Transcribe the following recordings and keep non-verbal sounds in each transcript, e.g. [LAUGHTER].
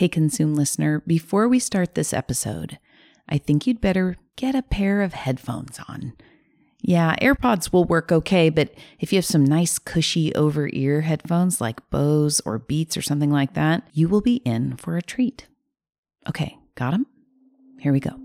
Hey, Consume listener, before we start this episode, I think you'd better get a pair of headphones on. Yeah, AirPods will work okay, but if you have some nice cushy over ear headphones like Bose or Beats or something like that, you will be in for a treat. Okay, got them? Here we go.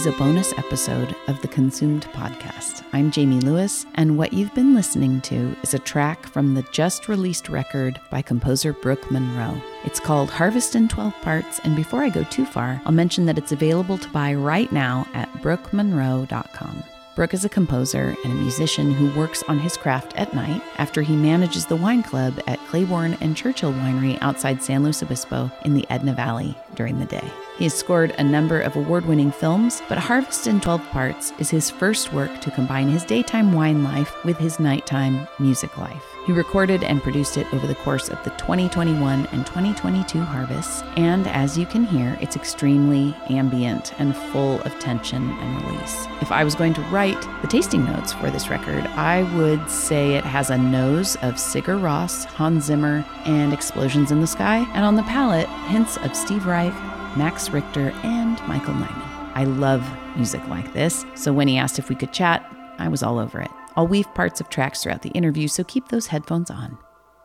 Is a bonus episode of the Consumed podcast. I'm Jamie Lewis, and what you've been listening to is a track from the just released record by composer Brook Munro. It's called Harvest in 12 Parts, and before I go too far, I'll mention that it's available to buy right now at brookmunro.com. Brook is a composer and a musician who works on his craft at night after he manages the wine club at Claiborne and Churchill Winery outside San Luis Obispo in the Edna Valley during the day. He has scored a number of award winning films, but Harvest in 12 Parts is his first work to combine his daytime wine life with his nighttime music life. He recorded and produced it over the course of the 2021 and 2022 harvests, and as you can hear, it's extremely ambient and full of tension and release. If I was going to write the tasting notes for this record, I would say it has a nose of Sigur Rós, Hans Zimmer, and Explosions in the Sky, and on the palate, hints of Steve Reich, Max Richter, and Michael Nyman. I love music like this, so when he asked if we could chat, I was all over it. I'll weave parts of tracks throughout the interview, so keep those headphones on.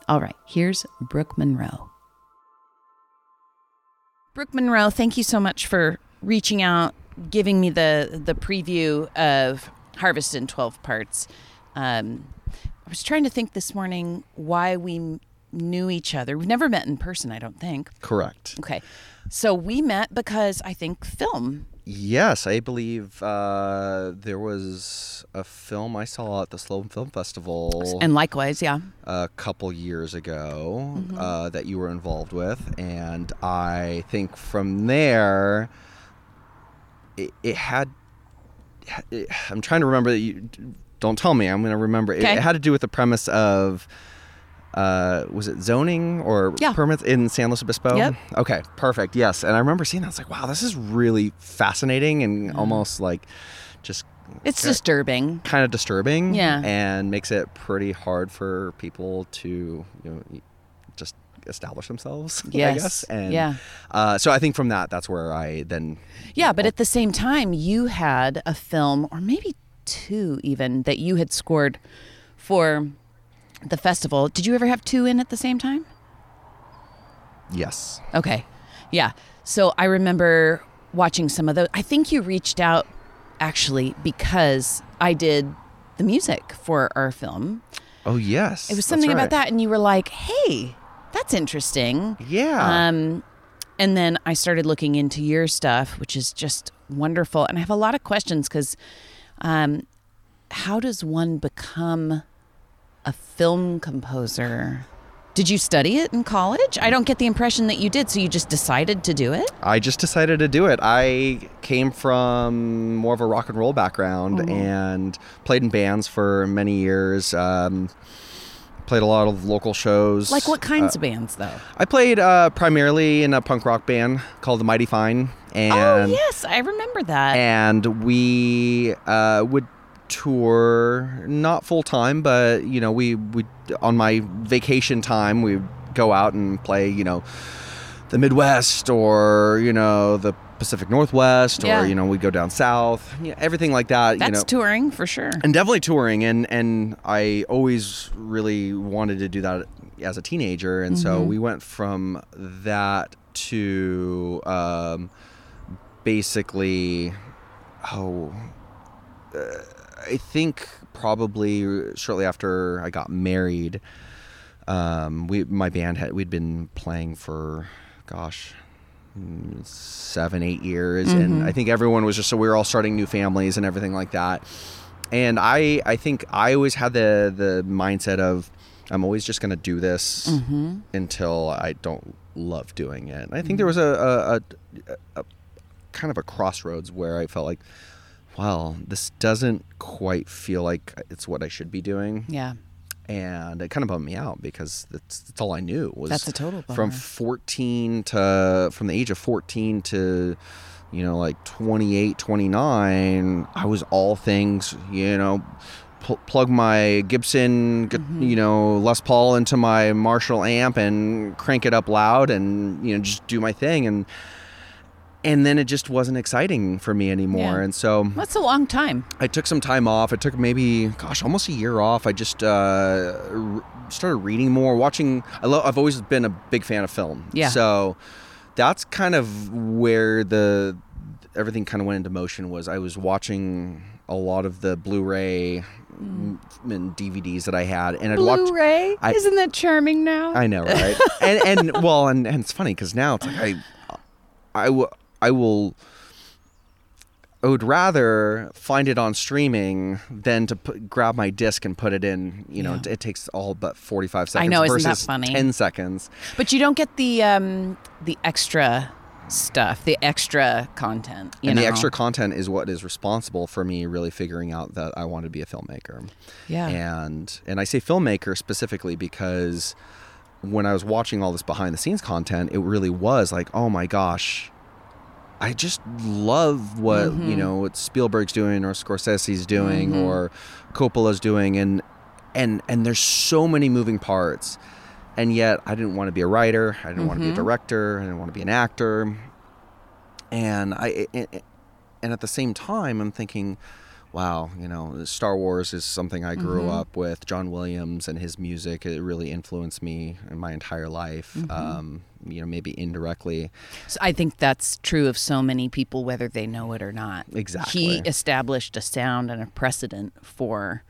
All right, here's Brook Munro. Brook Munro, thank you so much for reaching out, giving me the the preview of Harvest in 12 Parts. Um, I was trying to think this morning why we knew each other. We've never met in person, I don't think. Correct. Okay. So we met because I think film. Yes, I believe uh, there was a film I saw at the SLO Film Festival And likewise, yeah. a couple years ago Mm-hmm. uh, that you were involved with, and I think from there, it, it had. It, I'm trying to remember that you. Don't tell me. I'm going to remember. It, it had to do with the premise of. Uh, was it zoning or Yeah. permits in San Luis Obispo? Yep. Okay, perfect. Yes, and I remember seeing that. I was like, wow, this is really fascinating and almost like just It's Okay. disturbing. kind of disturbing. Yeah. And makes it pretty hard for people to, you know, just establish themselves, I Yes. guess. And Yeah. uh, so I think from that, that's where I then. Yeah, but at the same time, you had a film, or maybe two even, that you had scored for the festival. Did you ever have two in at the same time? Yes. Okay. Yeah. So I remember watching some of those. I think you reached out actually because I did the music for our film. Oh, yes. It was something about that, and you were like, hey, that's interesting. Yeah. Um, and then I started looking into your stuff, which is just wonderful. And I have a lot of questions because um, how does one become a film composer? Did you study it in college? I don't get the impression that you did. So you just decided to do it? I just decided to do it. I came from more of a rock and roll background Mm-hmm. and played in bands for many years. Um, played a lot of local shows. Like what Uh, kinds of bands, though? I played uh, primarily in a punk rock band called the Mighty Fine, and oh, yes. I remember that. and we uh, would tour not full time, but you know we we on my vacation time we go out and play you know the Midwest or you know the Pacific Northwest Yeah. or you know we go down south, you know, everything like that. That's you know, touring for sure. and definitely touring and and I always really wanted to do that as a teenager and so Mm-hmm. we went from that to um, basically oh uh, I think probably shortly after I got married um, we my band had we'd been playing for gosh seven eight years and Mm-hmm. I think everyone was just so we were all starting new families and everything like that and I I think I always had the the mindset of I'm always just going to do this Mm-hmm. until I don't love doing it. And I think there was a, a, a, a kind of a crossroads where I felt like, well, this doesn't quite feel like it's what I should be doing. Yeah. And it kind of bummed me out because that's, that's all I knew was That's a total from 14 to from the age of 14 to you know like 28 29 i was all things you know pl- plug my gibson Mm-hmm. you know les paul into my marshall amp and crank it up loud and you know just do my thing and and then it just wasn't exciting for me anymore Yeah. and so That's a long time. I took some time off. I took maybe, gosh, almost a year off. I just uh, r- started reading more, watching. I love. I've always been a big fan of film. Yeah. So that's kind of where the everything kind of went into motion. Was I was watching a lot of the Blu-ray Mm. and DVDs that I had, and I'd. Blu-ray, I- isn't that charming now? I know, right? and and well, and, and it's funny because now it's like I, I I will. I would rather find it on streaming than to put, grab my disc and put it in. You know, Yeah. it, it takes all but forty-five seconds. I know, isn't that funny? Ten seconds. But you don't get the um, the extra stuff, the extra content. You and know? the extra content is what is responsible for me really figuring out that I want to be a filmmaker. Yeah. And and I say filmmaker specifically because when I was watching all this behind the scenes content, it really was like, oh my gosh, I just love what Mm-hmm. you know what Spielberg's doing or Scorsese's doing Mm-hmm. or Coppola's doing, and and and there's so many moving parts, and yet I didn't want to be a writer, I didn't want to be a Mhm. director, I didn't want to be an actor, and I and at the same time I'm thinking. Wow, you know, Star Wars is something I grew Mhm. up with. John Williams and his music, it really influenced me in my entire life. Mm-hmm. Um, you know, maybe indirectly. So I think that's true of so many people, whether they know it or not. Exactly. He established a sound and a precedent for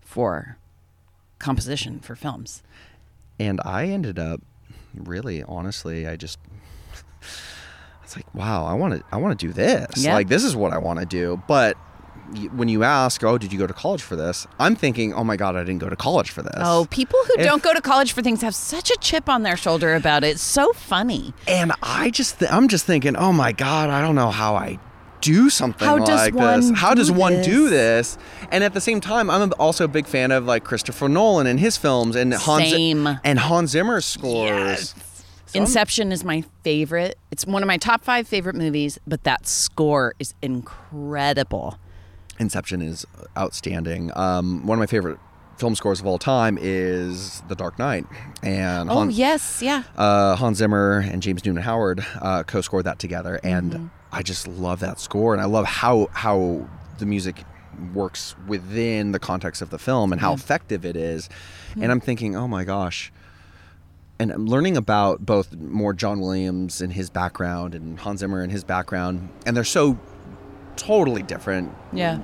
for composition for films. and I ended up really honestly I just [LAUGHS] it's like wow I want to I want to do this Yeah. like this is what I want to do but when you ask oh did you go to college for this I'm thinking oh my god I didn't go to college for this Oh, people who If- don't go to college for things have such a chip on their shoulder about it. It's so funny. and I just th- I'm just thinking oh my god I don't know how I do something How like this how do does one do this? this and at the same time I'm also a big fan of like Christopher Nolan and his films and Hans Same. and Hans Zimmer's scores Yes. So I'm- Inception is my favorite. It's one of my top five favorite movies, but that score is incredible. Inception is outstanding. Um, one of my favorite film scores of all time is The Dark Knight, and Oh Han- yes, yeah. uh, Hans Zimmer and James Newton Howard uh, co-scored that together, and Mm-hmm. I just love that score, and I love how how the music works within the context of the film and how effective it is. Hmm. And I'm thinking, oh my gosh. And I'm learning about both more John Williams and his background and Hans Zimmer and his background, and they're so totally different Yeah.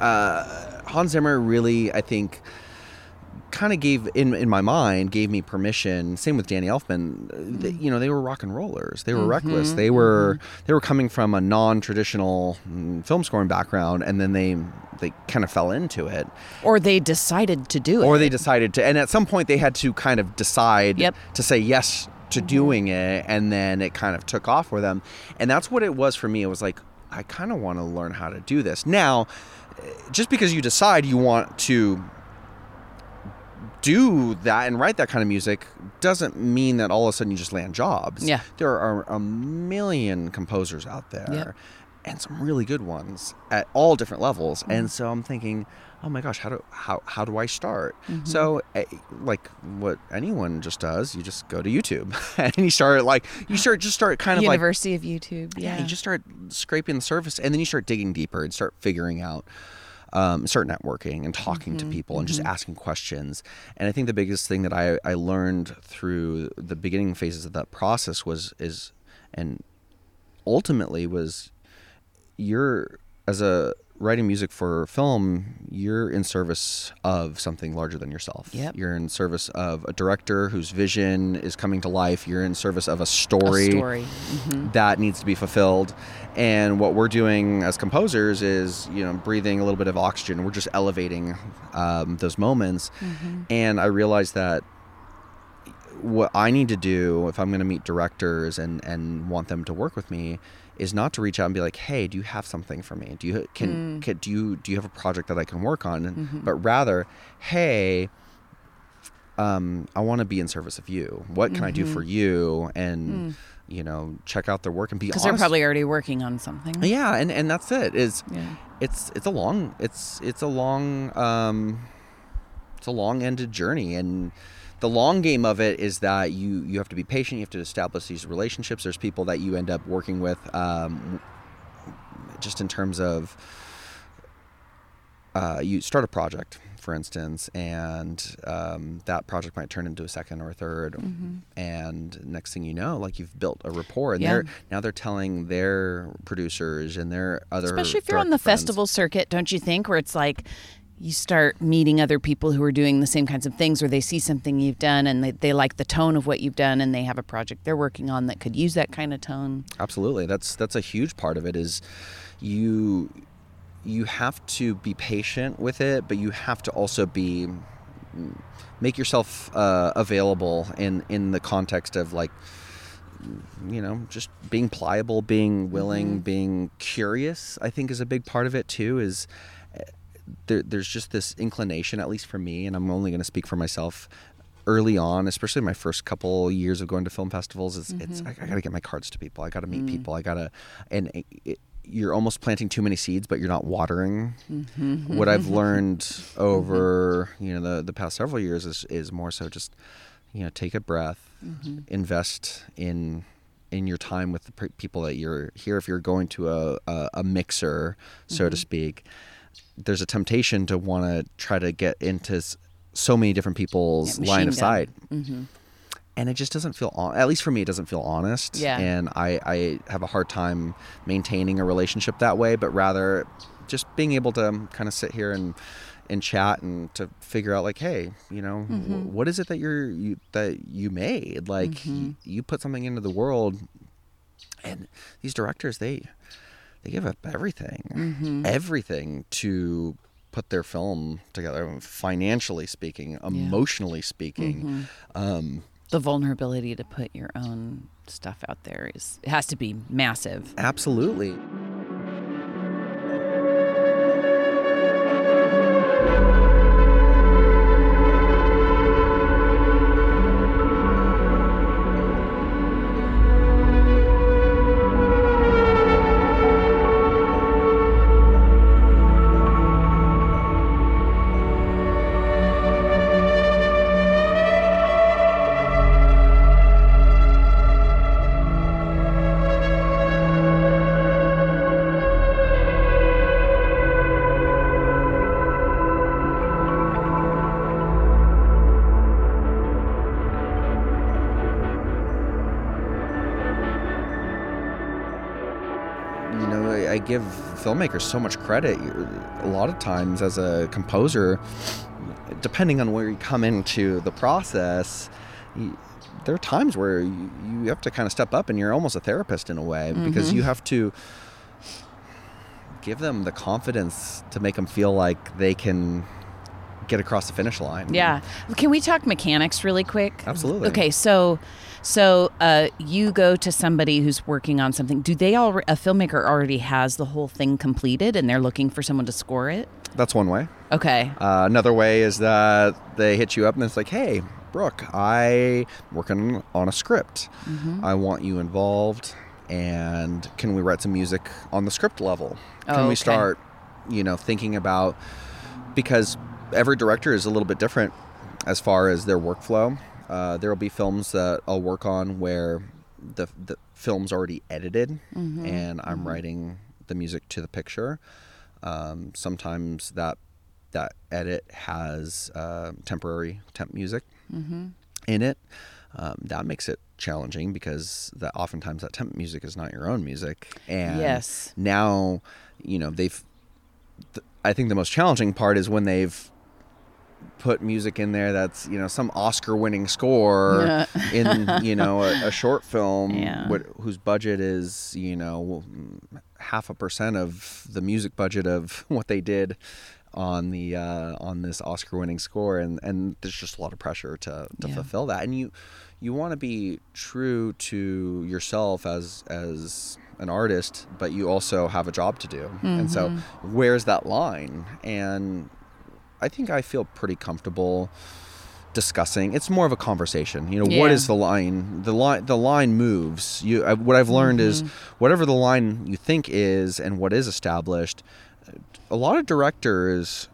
uh, Hans Zimmer really, I think, kind of gave in in my mind gave me permission. Same with Danny Elfman. uh, That, you know, they were rock and rollers. They were reckless. They were they were coming from a non traditional film scoring background, and then they they kind of fell into it, Or they decided to do it. or they decided to. And at some point, they had to kind of decide Yep. to say yes to doing it, and then it kind of took off for them. And that's what it was for me. It was like I kind of want to learn how to do this now just because you decide you want to do that and write that kind of music doesn't mean that all of a sudden you just land jobs. Yeah. There are a million composers out there Yep. And some really good ones at all different levels. Mm-hmm. And so I'm thinking, oh my gosh, how do how how do I start? Mm-hmm. So eh, like what anyone just does, you just go to YouTube [LAUGHS] and you start like you start just start kind of like University of YouTube. yeah, Yeah. you just start scraping the surface and then you start digging deeper and start figuring out um, start networking and talking to people and just asking questions and i think the biggest thing that I, I learned through the beginning phases of that process was is and ultimately was you're as a writing music for film, you're in service of something larger than yourself. Yep. You're in service of a director whose vision is coming to life. You're in service of a story, A story. Mhm. that needs to be fulfilled. And what we're doing as composers is, you know, breathing a little bit of oxygen. We're just elevating um, those moments. Mm-hmm. And I realized that what I need to do if I'm going to meet directors and and want them to work with me is not to reach out and be like, "Hey, do you have something for me? Do you can, Mm. can do you do you have a project that I can work on?" Mhm. But rather, "Hey, um, I want to be in service of you. What can I do for you?" And Mm. you know, check out their work and be Because they're probably already working on something. yeah, and and that's it. Is Yeah. it's it's a long it's it's a long um it's a long ended journey and the long game of it is that you you have to be patient you have to establish these relationships there's people that you end up working with um just in terms of uh, you start a project for instance and um, that project might turn into a second or a 3rd Mhm. and next thing you know like you've built a rapport and Yeah. they're now they're telling their producers and their other Especially if you're on the friends. festival circuit, don't you think? Where it's like you start meeting other people who are doing the same kinds of things, or they see something you've done and they, they like the tone of what you've done, and they have a project they're working on that could use that kind of tone. Absolutely. That's that's a huge part of it is you you have to be patient with it, but you have to also be make yourself uh, available in in the context of like you know just being pliable being willing Mhm. being curious i think is a big part of it too is there, there's just this inclination at least for me and i'm only going to speak for myself early on especially my first couple years of going to film festivals is it's I, I gotta get my cards to people i gotta meet Mm. people i gotta and it, it, you're almost planting too many seeds but you're not watering Mm-hmm. what I've [LAUGHS] learned over you know the the past several years is is more so just you know take a breath, Mm-hmm. invest in in your time with the pe- people that you're here. If you're going to a a, a mixer, so to Mhm. speak, there's a temptation to want to try to get into so many different people's line of sight hmm and it just doesn't feel on at least for me it doesn't feel honest Yeah. and I, I have a hard time maintaining a relationship that way but rather just being able to kind of sit here and and chat and to figure out like hey you know wh- Mhm. what is it that you're you that you made like Mhm. y- you put something into the world and these directors they they give up everything hmm everything to put their film together financially speaking emotionally speaking hmm um The vulnerability to put your own stuff out there is it has to be massive. Absolutely. Give filmmakers so much credit. A lot of times, as a composer, depending on where you come into the process, you, there are times where you, you have to kind of step up and you're almost a therapist in a way because Mhm. you have to give them the confidence to make them feel like they can get across the finish line. Yeah. Can we talk mechanics really quick? Absolutely. Okay, so so uh, you go to somebody who's working on something. Do they all a filmmaker already has the whole thing completed and they're looking for someone to score it? That's one way. Okay. Uh, another way is that they hit you up and it's like, hey, Brook, I'm working on a script. Mhm. I want you involved. And can we write some music on the script level? Can Oh, we start, you know, thinking about because every director is a little bit different as far as their workflow. Uh, there will be films that I'll work on where the the film's already edited Mhm. and I'm writing the music to the picture. Um, sometimes that that edit has uh, temporary temp music Mhm. in it. Um, that makes it challenging because that oftentimes that temp music is not your own music, and Yes. now you know they've th- I think the most challenging part is when they've put music in there that's you know some Oscar-winning score in [LAUGHS] you know a, a short film Yeah. what, whose budget is you know half a percent of the music budget of [LAUGHS] what they did on the uh, on this Oscar-winning score, and and there's just a lot of pressure to to Yeah. fulfill that, and you you want to be true to yourself as as an artist, but you also have a job to do, and so Mm-hmm. where's that line? And I think I feel pretty comfortable discussing it's more of a conversation you know what Yeah. is the line the line the line moves you I, what i've learned is Mm-hmm. whatever the line you think is and what is established a lot of directors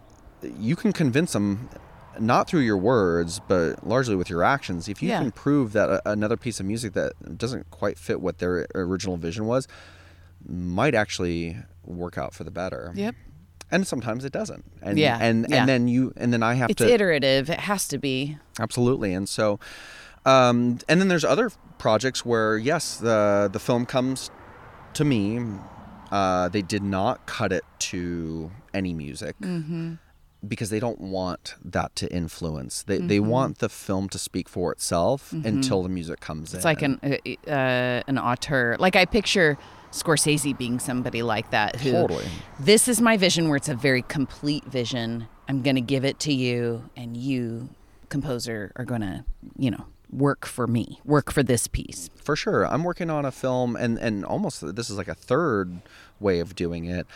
you can convince them not through your words but largely with your actions if you Yeah. can prove that a, another piece of music that doesn't quite fit what their original vision was might actually work out for the better Yep. And sometimes it doesn't and Yeah, and yeah. and then you and then i have to It's iterative. It has to be. absolutely and so um, and then there's other projects where yes the the film comes to me uh, they did not cut it to any music Mm-hmm. because they don't want that to influence they, they want the film to speak for itself until the music comes in Mm-hmm. It's like an uh, uh, an auteur. Like I picture Scorsese being somebody like that who totally this is my vision where it's a very complete vision. I'm going to give it to you and you composer are going to, you know, work for me. Work for this piece. for sure i'm working on a film and and almost this is like a third way of doing it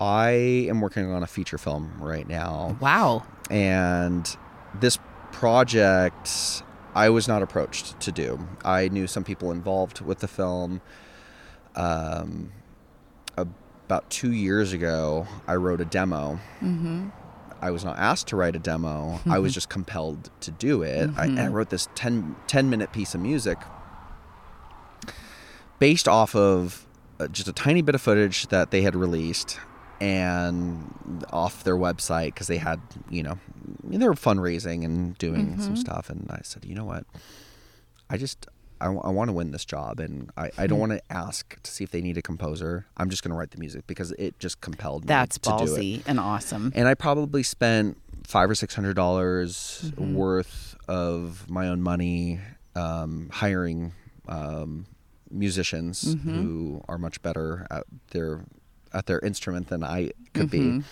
i am working on a feature film right now Wow. and this project I was not approached to do. I knew some people involved with the film. Um, about two years ago, I wrote a demo. Mhm. I was not asked to write a demo. I was just compelled to do it. I, and I wrote this 10, 10 minute piece of music based off of uh, just a tiny bit of footage that they had released and off their website because they had, you know, they were fundraising and doing some stuff. And I said, you know what? I just, I, want to win this job and I, I don't want to ask to see if they need a composer. I'm just going to write the music because it just compelled me That's to do it ballsy and awesome. and I probably spent five or six hundred dollars Mm-hmm. worth of my own money um, hiring um, musicians Mm-hmm. who are much better at their at their instrument than I could Mm-hmm. be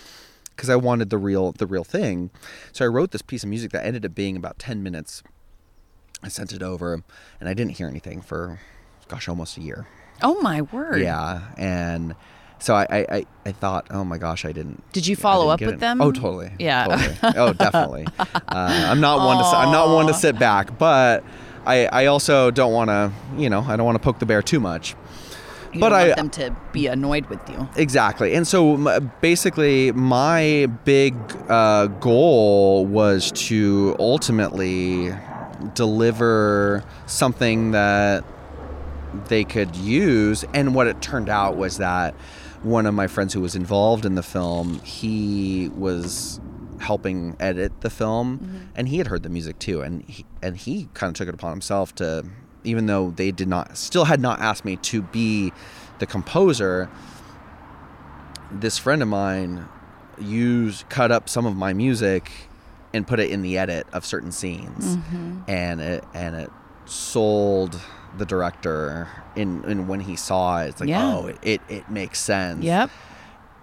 because I wanted the real the real thing. So I wrote this piece of music that ended up being about ten minutes. I sent it over, and I didn't hear anything for, gosh, almost a year. Oh my word. Yeah, and so I, I, I, I thought, oh my gosh, I didn't. Did you follow up with it. them? Oh, totally. Yeah. Totally. Oh, [LAUGHS] definitely. uh, I'm not one to. I'm not one to sit back, but I, I also don't want to. You know, I don't want to poke the bear too much. You but don't I want them to be annoyed with you. exactly, and so basically, my big uh, goal was to ultimately deliver something that they could use. And what it turned out was that one of my friends who was involved in the film, he was helping edit the film, mm-hmm. and he had heard the music too, and he, and he kind of took it upon himself to, even though they did not, still had not asked me to be the composer. This friend of mine used cut up some of my music and put it in the edit of certain scenes and it and it sold the director in and when he saw it it's like Yeah. oh it, it, it makes sense Yep.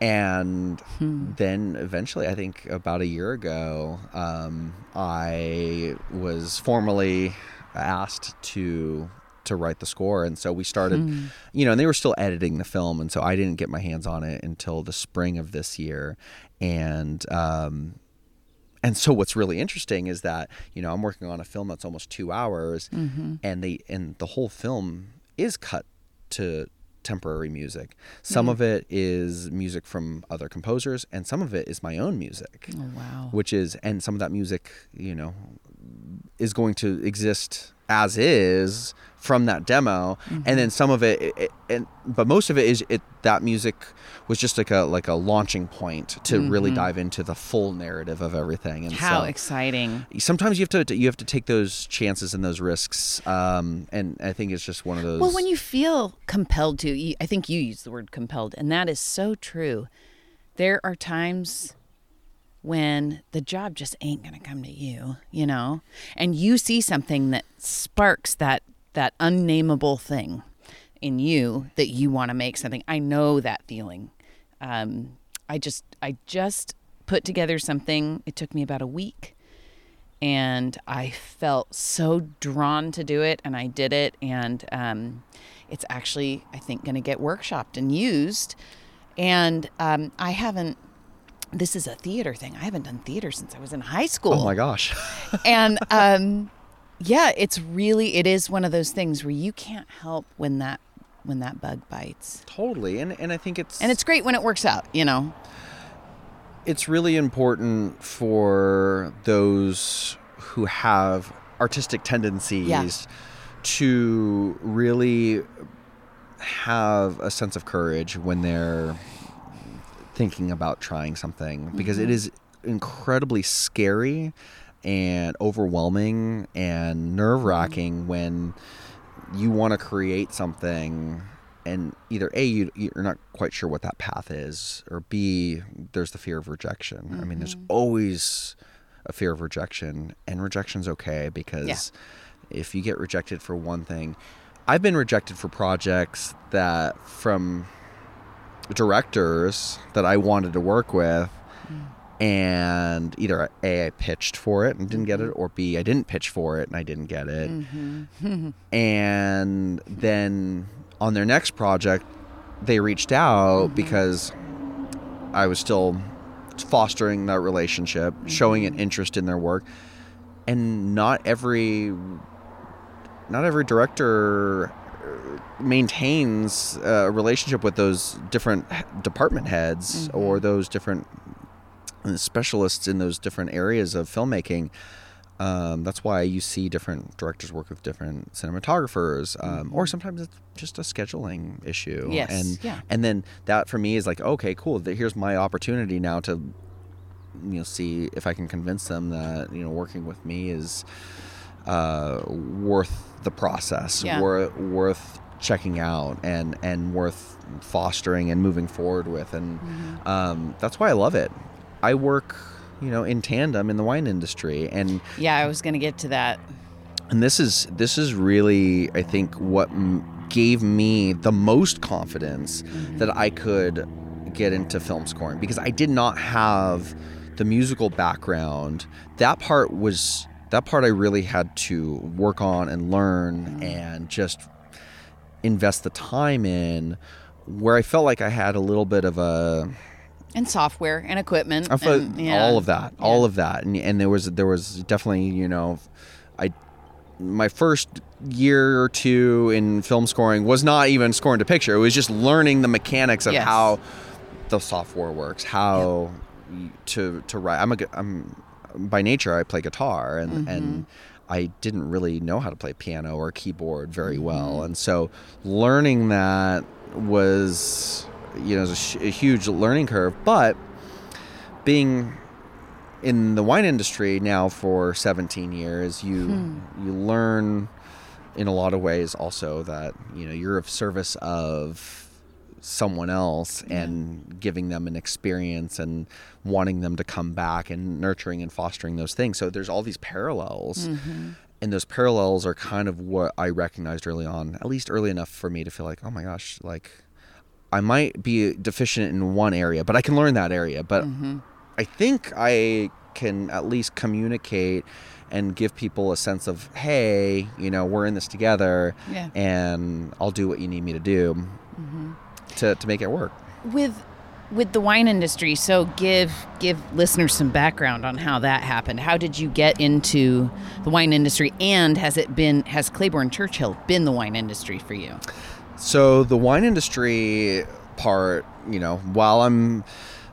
and Hmm. then eventually i think about a year ago um, i was formally asked to to write the score and so we started Hmm. you know and they were still editing the film and so i didn't get my hands on it until the spring of this year and um, and so what's really interesting is that you know I'm working on a film that's almost two hours, Mm-hmm. and they and the whole film is cut to temporary music. Some Mm. of it is music from other composers, and some of it is my own music, Oh wow. which is and some of that music you know is going to exist as is from that demo Mm-hmm. and then some of it, it, it and but most of it is it that music was just like a like a launching point to really dive into the full narrative of everything and Mm-hmm. How so exciting. sometimes you have to you have to take those chances and those risks um and i think it's just one of those Well, when you feel compelled to, I think you use the word compelled, and that is so true. there are times when the job just ain't going to come to you, you know, and you see something that sparks that that unnameable thing in you that you want to make something. I know that feeling. Um, I just I just put together something. It took me about a week, and I felt so drawn to do it, and I did it, and um, it's actually I think going to get workshopped and used. And um, I haven't this is a theater thing. I haven't done theater since I was in high school. Oh my gosh. [LAUGHS] and um, yeah, it's really it is one of those things where you can't help when that when that bug bites. Totally. And and I think it's And it's great when it works out, you know. It's really important for those who have artistic tendencies Yeah. to really have a sense of courage when they're thinking about trying something because it mm-hmm. is incredibly scary and overwhelming and nerve wracking mm-hmm. when you want to create something and either a you, you're not quite sure what that path is or b there's the fear of rejection. I mean there's mm-hmm. always a fear of rejection and rejection's okay because if you get rejected for one thing i've been rejected for projects that from directors that i wanted to work with mm. And either a i pitched for it and didn't get it mm-hmm. or b i didn't pitch for it and i didn't get it. Mm-hmm. [LAUGHS] And then on their next project they reached out mm-hmm. because i was still fostering that relationship showing an interest in their work. And not every not every director uh, maintains a relationship with those different department heads or those different specialists in those different areas of filmmaking. Um, that's why you see different directors work with different cinematographers, um, or sometimes it's just a scheduling issue. Yes, and yeah. and then that for me is like, okay, cool. Here's my opportunity now to, you know, see if I can convince them that you know working with me is uh, worth the process, Yeah. worth worth checking out, and and worth fostering and moving forward with, and Mm-hmm. um, that's why I love it. I work, you know, in tandem in the wine industry, and Yeah, I was going to get to that. and this is this is really I think what m- gave me the most confidence mm-hmm. that I could get into film scoring because I did not have the musical background. That part was that part I really had to work on and learn mm-hmm. and just invest the time in where I felt like I had a little bit of a And software and equipment. And, yeah. all of that, all Yeah. of that, and and there was there was definitely you know, I my first year or two in film scoring was not even scoring to picture. It was just learning the mechanics of Yes. how the software works, how to to write. I'm a I'm by nature I play guitar and Mm-hmm. and. I didn't really know how to play piano or keyboard very Mm-hmm. well, and so learning that was, you know, was a, sh- a huge learning curve. But being in the wine industry now for 17 years you hmm. you learn in a lot of ways also that you know you're of service of someone else and giving them an experience and wanting them to come back and nurturing and fostering those things. So there's all these parallels mm-hmm. and those parallels are kind of what I recognized early on at least early enough for me to feel like oh my gosh like I might be deficient in one area but I can learn that area. But mm-hmm. I think I can at least communicate and give people a sense of, hey, you know, we're in this together, Yeah. and I'll do what you need me to do mm-hmm. to, to make it work. with with the wine industry so give give listeners some background on how that happened. How did you get into the wine industry and has it been has claiborne churchill been the wine industry for you So the wine industry part, you know, while I'm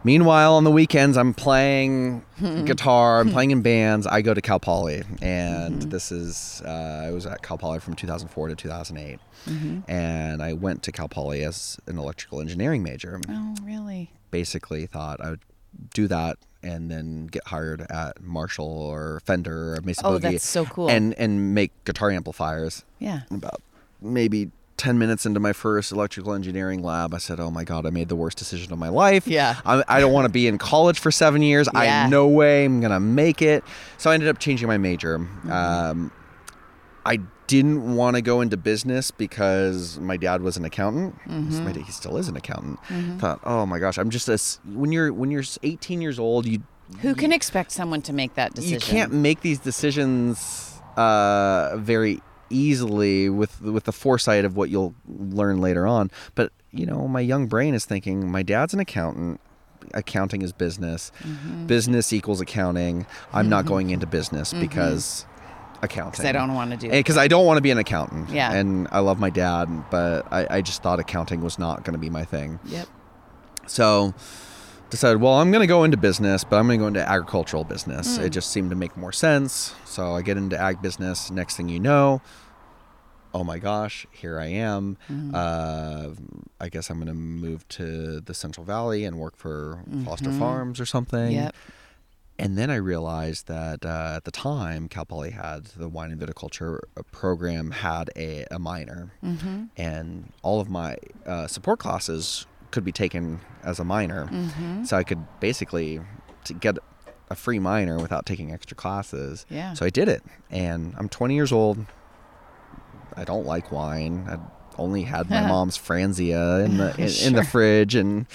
meanwhile on the weekends I'm playing hmm. guitar, I'm [LAUGHS] playing in bands, I go to Cal Poly. And mm-hmm. this is uh, I was at Cal Poly from 2004 to 2008. Mm-hmm. And I went to Cal Poly as an electrical engineering major. oh really? Basically thought I would do that and then get hired at Marshall or Fender or Mesa Oh, Boogie that's so cool. and and make guitar amplifiers. Yeah. About maybe 10 minutes into my first electrical engineering lab, I said, Oh my God, I made the worst decision of my life. Yeah. I, I don't want to be in college for seven years. Yeah. I no way I'm going to make it. So I ended up changing my major. Mm-hmm. Um, I didn't want to go into business because my dad was an accountant. Mm-hmm. My dad- He still is an accountant. Thought, oh my gosh, I'm just a when you're when you're 18 years old, you Who can expect someone to make that decision? you can't make these decisions uh, very easily with with the foresight of what you'll learn later on. But you know, my young brain is thinking, my dad's an accountant. Accounting is business. Mm-hmm. Business equals accounting. I'm not mm-hmm. going into business mm-hmm. because accounting. Because I don't want to do. Eh, because I don't want to be an accountant. Yeah. And I love my dad, but I, I just thought accounting was not going to be my thing. Yep. So decided, well, I'm going to go into business, but I'm going to go into agricultural business. Hmm. It just seemed to make more sense. So I get into ag business. Next thing you know, oh my gosh, here I am. Mm-hmm. Uh, I guess I'm going to move to the Central Valley and work for Foster Mhm. Farms or something. Yep. And then I realized that uh, at the time, Cal Poly had the wine and viticulture uh, program had a, a minor, Mm-hmm. and all of my uh, support classes could be taken as a minor. Mm-hmm. So I could basically get a free minor without taking extra classes. Yeah. So I did it, and I'm 20 years old. I don't like wine. I only had my [LAUGHS] mom's Franzia in the [LAUGHS] in, in the fridge, and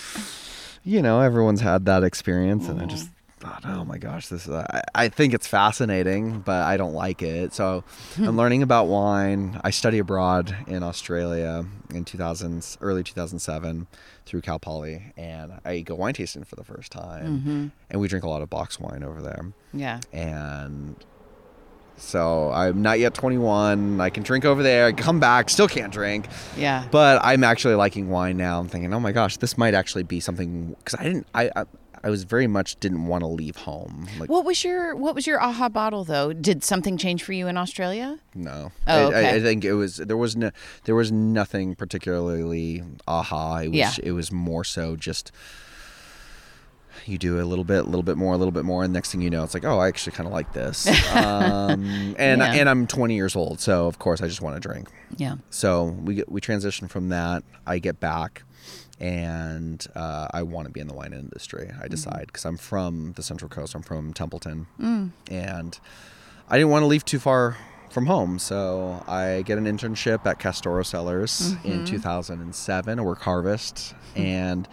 you know everyone's had that experience, and I just thought, oh my gosh, this is. I, I think it's fascinating, but I don't like it. So I'm learning about wine. I study abroad in Australia in 2000, early 2007 through Cal Poly, and I go wine tasting for the first time, Mm-hmm. and we drink a lot of box wine over there Yeah. and so I'm not yet 21. I can drink over there. I come back, still can't drink, Yeah. but I'm actually liking wine now. I'm thinking, oh my gosh, this might actually be something because I didn't. I, I I was very much didn't want to leave home. Like What was your What was your aha bottle though? Did something change for you in Australia? no, Oh, I, I. I think it was there was no there was nothing particularly aha. It was Yeah. it was more so just. You do a little bit, a little bit more, a little bit more, and next thing you know, it's like, oh, I actually kind of like this. [LAUGHS] Um, and Yeah. and I'm 20 years old, so of course I just want to drink. Yeah. So we get, we transition from that. I get back, and uh, I want to be in the wine industry. I decide because I'm from the Central Coast. I'm from Templeton, and I didn't want to leave too far from home. So I get an internship at Castoro Cellars in 2007, a work harvest, [LAUGHS] and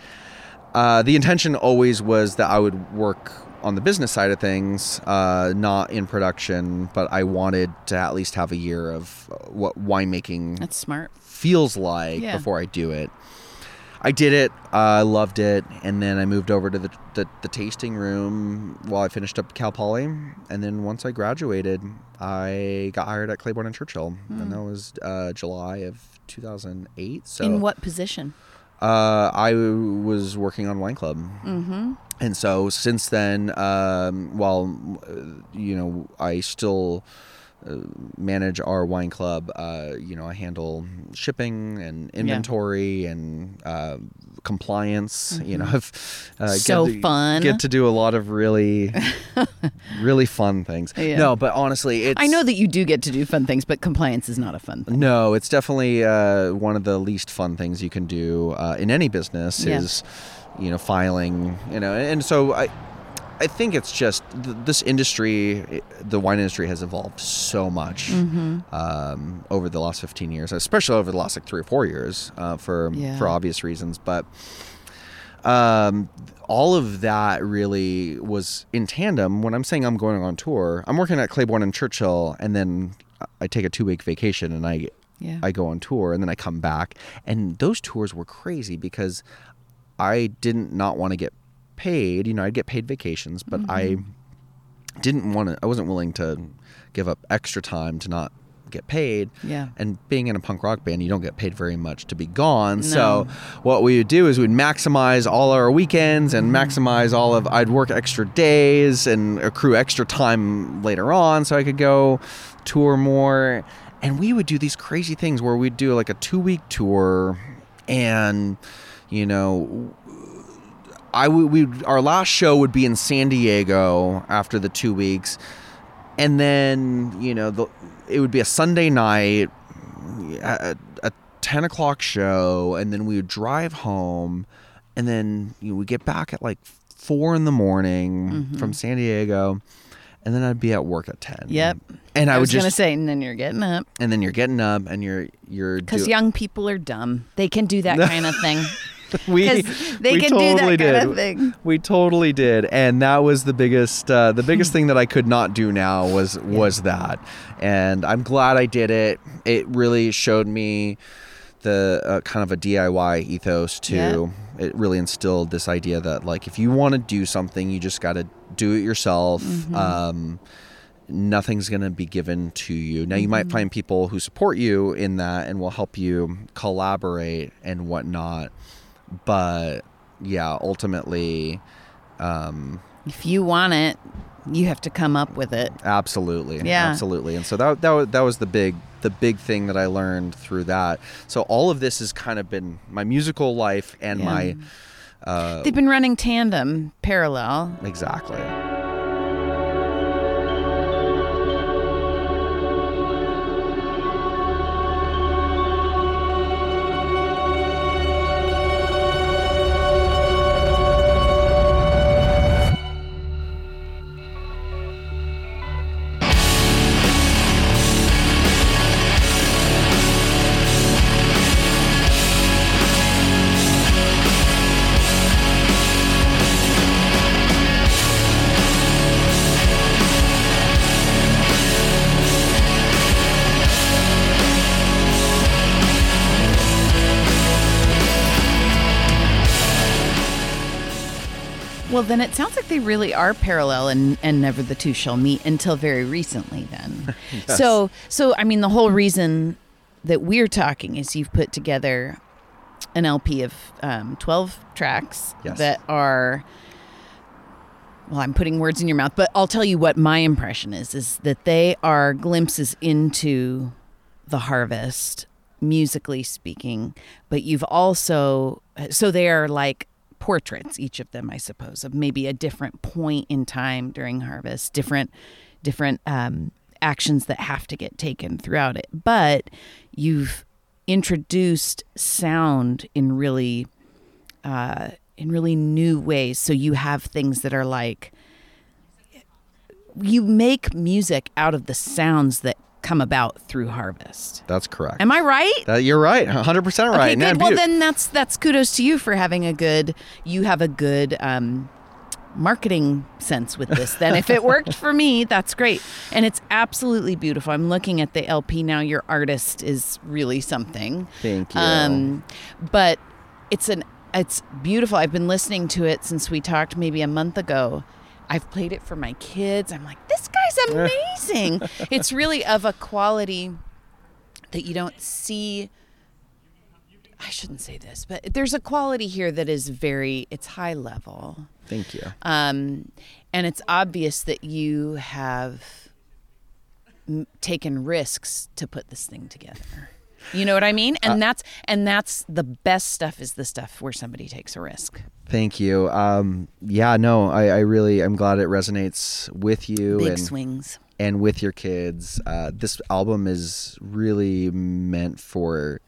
uh, the intention always was that I would work on the business side of things, uh, not in production, but I wanted to at least have a year of uh, what winemaking That's smart. feels like Yeah. before I do it. I did it. uh, I loved it, and then I moved over to the, the the tasting room while I finished up Cal Poly, and then once I graduated, I got hired at Claiborne and Churchill, and that was uh, July of 2008. So in what position? uh, I was working on Wine Club. Mm-hmm. And so since then, um, while uh, you know, I still uh, manage our wine club. Uh, you know, I handle shipping and inventory and uh, compliance. You know, I've uh, Mm-hmm. So get to, fun. Get to do a lot of really, [LAUGHS] really fun things. Yeah. No, but honestly, it's I know that you do get to do fun things, but compliance is not a fun thing. no, it's definitely uh, one of the least fun things you can do uh, in any business Yeah. is, you know, filing. You know, and so I, I think it's just th- this industry, the wine industry has evolved so much Mm-hmm. um, over the last fifteen years, especially over the last like three or four years, uh, for Yeah. for obvious reasons, but. Um, all of that really was in tandem. When I'm saying I'm going on tour, I'm working at Claiborne and Churchill, and then I take a two week vacation and I Yeah. I go on tour and then I come back. And those tours were crazy because I didn't not want to get paid. You know, I'd get paid vacations, but I mm-hmm. didn't want to, I wasn't willing to give up extra time to not get paid. Yeah. And being in a punk rock band, you don't get paid very much to be gone. No. So what we would do is we'd maximize all our weekends and mm-hmm. maximize all of I'd work extra days and accrue extra time later on so I could go tour more. And we would do these crazy things where we'd do like a 2-week tour and you know I we our last show would be in San Diego after the 2 weeks and then you know the, it would be a Sunday night, a, a 10 o'clock show, and then we would drive home, and then you know, we get back at like four in the morning Mm-hmm. from San Diego, and then I'd be at work at 10. Yep. And I, I, was just, gonna say, and then you're getting up and then you're getting up and you're, you're, because do- young people are dumb. They can do that [LAUGHS] kind of thing. [LAUGHS] we, they we can do that totally kind did. of thing. We totally did, and that was the biggest uh, the biggest [LAUGHS] thing that I could not do now was was that, and I'm glad I did it. It really showed me the uh, kind of a DIY ethos too. It really instilled this idea that like if you want to do something, you just got to do it yourself. Mm-hmm. Um, nothing's going to be given to you. Now, you might Mm-hmm. find people who support you in that and will help you collaborate and whatnot. But yeah, ultimately, um, If you want it, you have to come up with it. absolutely, Yeah. absolutely. And so that that was, that was the big the big thing that I learned through that. So all of this has kind of been my musical life and Yeah. my uh, They've been running tandem, parallel. exactly. Well, then it sounds like they really are parallel, and and never the two shall meet until very recently. Then, [LAUGHS] so so I mean, the whole reason that we're talking is you've put together an LP of um, twelve tracks Yes. that are. Well, I'm putting words in your mouth, but I'll tell you what my impression is: is that they are glimpses into the harvest, musically speaking. But you've also so they are like portraits, each of them, I suppose, of maybe a different point in time during harvest, different different um, actions that have to get taken throughout it. But you've introduced sound in really uh, in really new ways. So you have things that are like you make music out of the sounds that come about through harvest. That's correct. Am I right? That, you're right, 100 percent right. Okay, good. Well, then that's that's kudos to you for having a good. You have a good um, marketing sense with this. Then, if it worked for me, that's great, and it's absolutely beautiful. I'm looking at the LP now. Your artist is really something. Thank you. Um, but it's an it's beautiful. I've been listening to it since we talked maybe a month ago. I've played it for my kids. I'm like, this guy's [LAUGHS] amazing. it's really of a quality that you don't see. I shouldn't say this, but there's a quality here that is very, it's high level. Thank you. Um, and it's obvious that you have m- taken risks to put this thing together. You know what I mean? And that's and that's the best stuff is the stuff where somebody takes a risk. Thank you. Um, yeah, no, I, I really, I'm glad it resonates with you Big and swings. and with your kids. Uh, this album is really meant for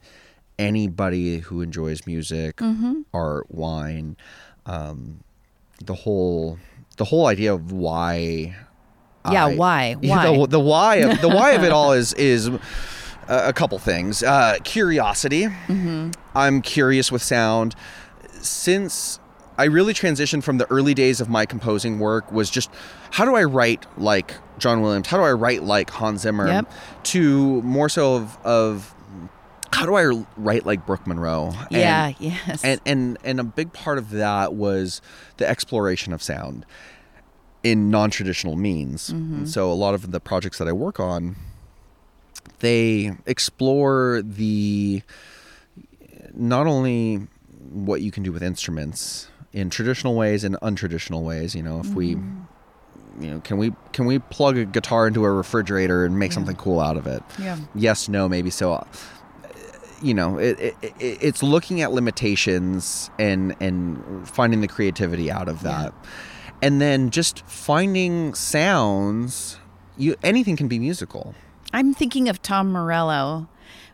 anybody who enjoys music, Mm-hmm. art, wine. Um, the whole, the whole idea of why. Yeah, I- why? [LAUGHS] Why? the, the why of the why of it [LAUGHS] all is is a, a couple things. Uh, curiosity. Mm-hmm. I'm curious with sound. Since I really transitioned from the early days of my composing work was just how do I write like John Williams? How do I write like Hans Zimmer? Yep. To more so of, of how do I write like Brook Munro? And- yeah, yes. and and and a big part of that was the exploration of sound in non-traditional means And so a lot of the projects that i work on they explore the not only what you can do with instruments in traditional ways and untraditional ways you know if we mm-hmm. you know can we can we plug a guitar into a refrigerator and make something cool out of it? Yeah. yes no maybe. So uh, you know it, it, it, it's looking at limitations and and finding the creativity out of that. And then just finding sounds you anything can be musical I'm thinking of Tom Morello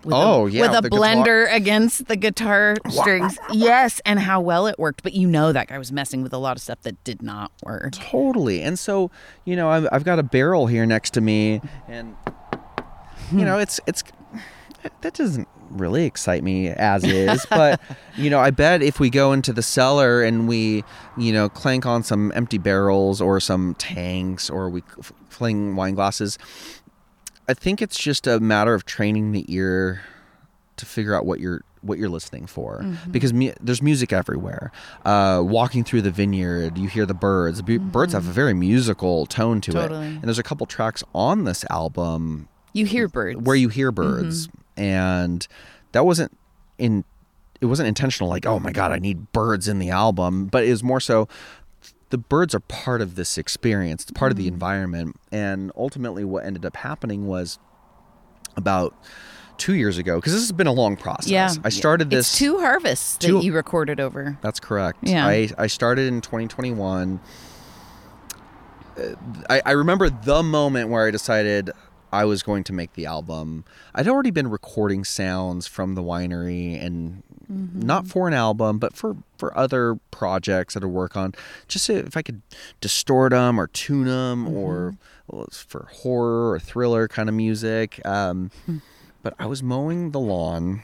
With Oh, a, yeah, with a the guitar- blender against the guitar strings. yes, and how well it worked. But you know that guy was messing with a lot of stuff that did not work. Totally. And so, you know, I've, I've got a barrel here next to me, and you know, hmm. it's it's that doesn't really excite me as is, but [LAUGHS] you know, I bet if we go into the cellar and we, you know, clank on some empty barrels or some tanks or we fling wine glasses, I think it's just a matter of training the ear to figure out what you're what you're listening for. Mm-hmm. Because mu- there's music everywhere. Uh, walking through the vineyard you hear the birds. Bu- birds have a mm-hmm. very musical tone to Totally. it and there's a couple tracks on this album You hear birds. where you hear mm-hmm. birds. And that wasn't in it wasn't intentional like oh my god i need birds in the album. But it was more so the birds are part of this experience it's part of the environment and ultimately what ended up happening was about two years ago because this has been a long process Yeah. i started this It's two harvests that you recorded over. that's correct. Yeah. I, I started in 2021. Uh, I, I remember the moment where I decided I was going to make the album. I'd already been recording sounds from the winery and Mm-hmm. not for an album, but for, for other projects that I work on. Just if I could distort them or tune them mm-hmm. or well, for horror or thriller kind of music. Um, hmm. but I was mowing the lawn.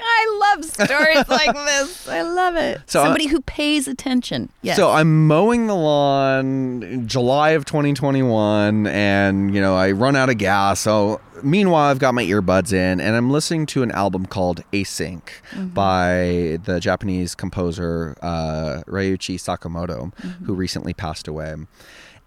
I love stories like this. I love it. So I- Somebody who pays attention. Yes. So I'm mowing the lawn in July of 2021, and you know I run out of gas. So meanwhile, I've got my earbuds in, and I'm listening to an album called Async by the Japanese composer uh, Ryuichi Sakamoto, who recently passed away,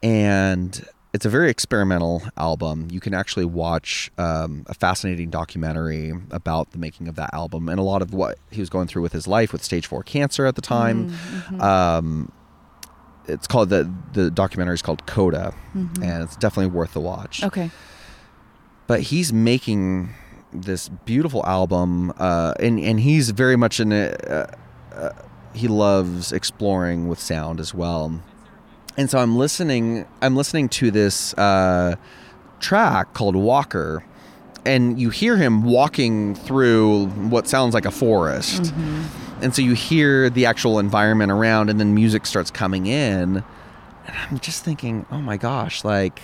and. It's a very experimental album. You can actually watch um, a fascinating documentary about the making of that album and a lot of what he was going through with his life with stage four cancer at the time. Um, it's called the the documentary is called Coda, and it's definitely worth the watch. okay. But he's making this beautiful album, uh, and and he's very much in it. Uh, uh, he loves exploring with sound as well, and so I'm listening. I'm listening to this uh, track called Walker. And you hear him walking through what sounds like a forest. And so you hear the actual environment around, and then music starts coming in. And I'm just thinking, oh my gosh, like,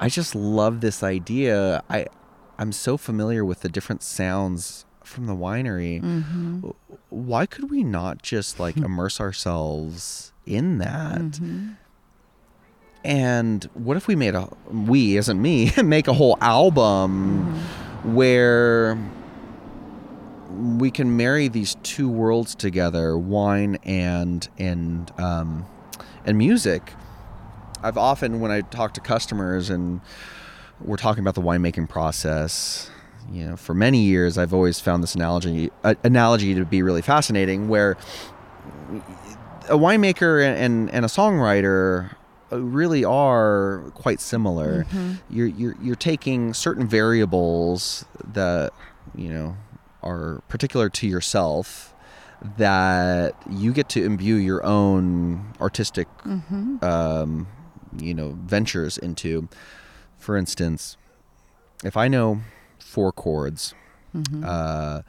I just love this idea. I, I'm so familiar with the different sounds from the winery. Mm-hmm. Why could we not just like [LAUGHS] immerse ourselves in that? Mm-hmm. And what if we made a we, isn't me, [LAUGHS] make a whole album where we can marry these two worlds together, wine and and um, and music. I've often when I talk to customers and we're talking about the winemaking process, you know, for many years I've always found this analogy uh, analogy to be really fascinating where a winemaker and, and a songwriter uh, really are quite similar. You're, you're you're taking certain variables that you know are particular to yourself that you get to imbue your own artistic um, you know ventures into. For instance, if I know four chords uh,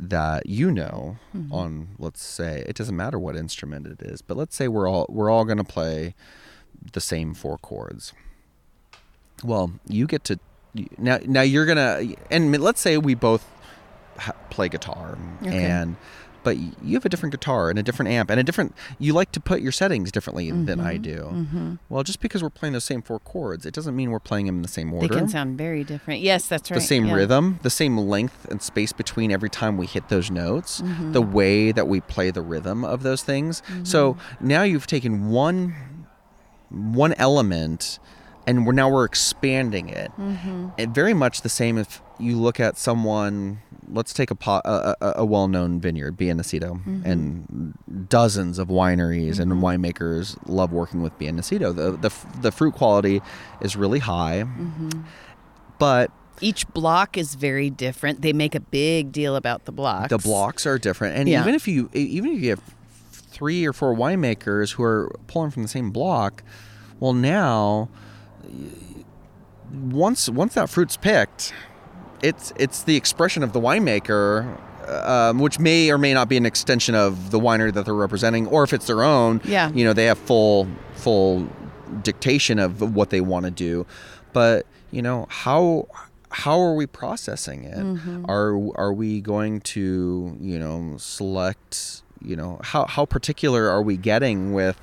that you know mm-hmm. on, let's say it doesn't matter what instrument it is, but let's say we're all we're all going to play the same four chords. Well, you get to now. Now you're gonna, and let's say we both ha- play guitar, Okay. and but you have a different guitar and a different amp and a different. You like to put your settings differently than I do. Well, just because we're playing the same four chords, it doesn't mean we're playing them in the same order They can sound very different. Yes, that's right. the same yeah. rhythm, the same length and space between every time we hit those notes, Mm-hmm. the way that we play the rhythm of those things. So now you've taken one one element and we're now we're expanding it. Mm-hmm. And very much the same if you look at someone let's take a po- a, a, a well-known vineyard, Bien Nacido, Mm-hmm. and dozens of wineries and winemakers love working with Bien Nacido. The, the the fruit quality is really high. Mm-hmm. But Each block is very different. They make a big deal about the blocks. the blocks are different and Yeah. even if you even if you have three or four winemakers who are pulling from the same block well now once once that fruit's picked it's it's the expression of the winemaker um, which may or may not be an extension of the winery that they're representing, or if it's their own, Yeah. you know, they have full full dictation of what they want to do. But you know, how how are we processing it? Mm-hmm. Are are we going to you know select? You know, how how particular are we getting with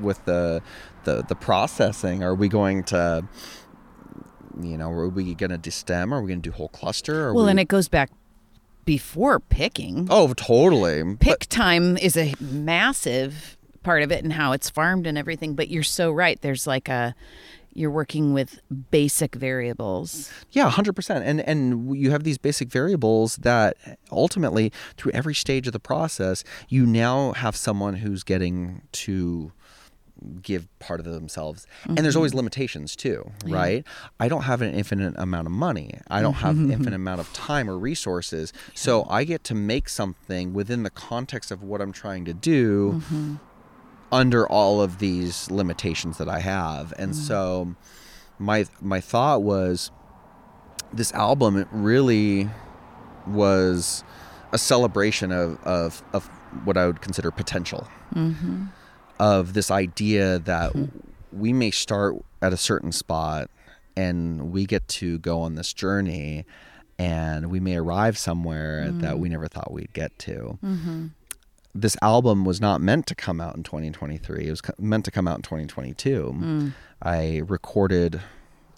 with the the the processing? Are we going to you know, are we going to destem? Are we going to do whole cluster? Are Well, we... and it goes back before picking. Oh, totally. Pick time is a massive part of it and how it's farmed and everything. But you're so right. There's like a you're working with basic variables. Yeah, hundred percent. And and you have these basic variables that ultimately, through every stage of the process, you now have someone who's getting to give part of themselves. And there's mm-hmm. always limitations too right? I don't have an infinite amount of money. I don't have an infinite amount of time or resources. So i get to make something within the context of what i'm trying to do mm-hmm. under all of these limitations that I have. And mm. so my my thought was this album it really was a celebration of of, of what I would consider potential. Of this idea that hmm. we may start at a certain spot and we get to go on this journey and we may arrive somewhere that we hmm. never thought we'd get to mm-hmm. this album was not meant to come out in 2023. It was co- meant to come out in 2022. Hmm. I recorded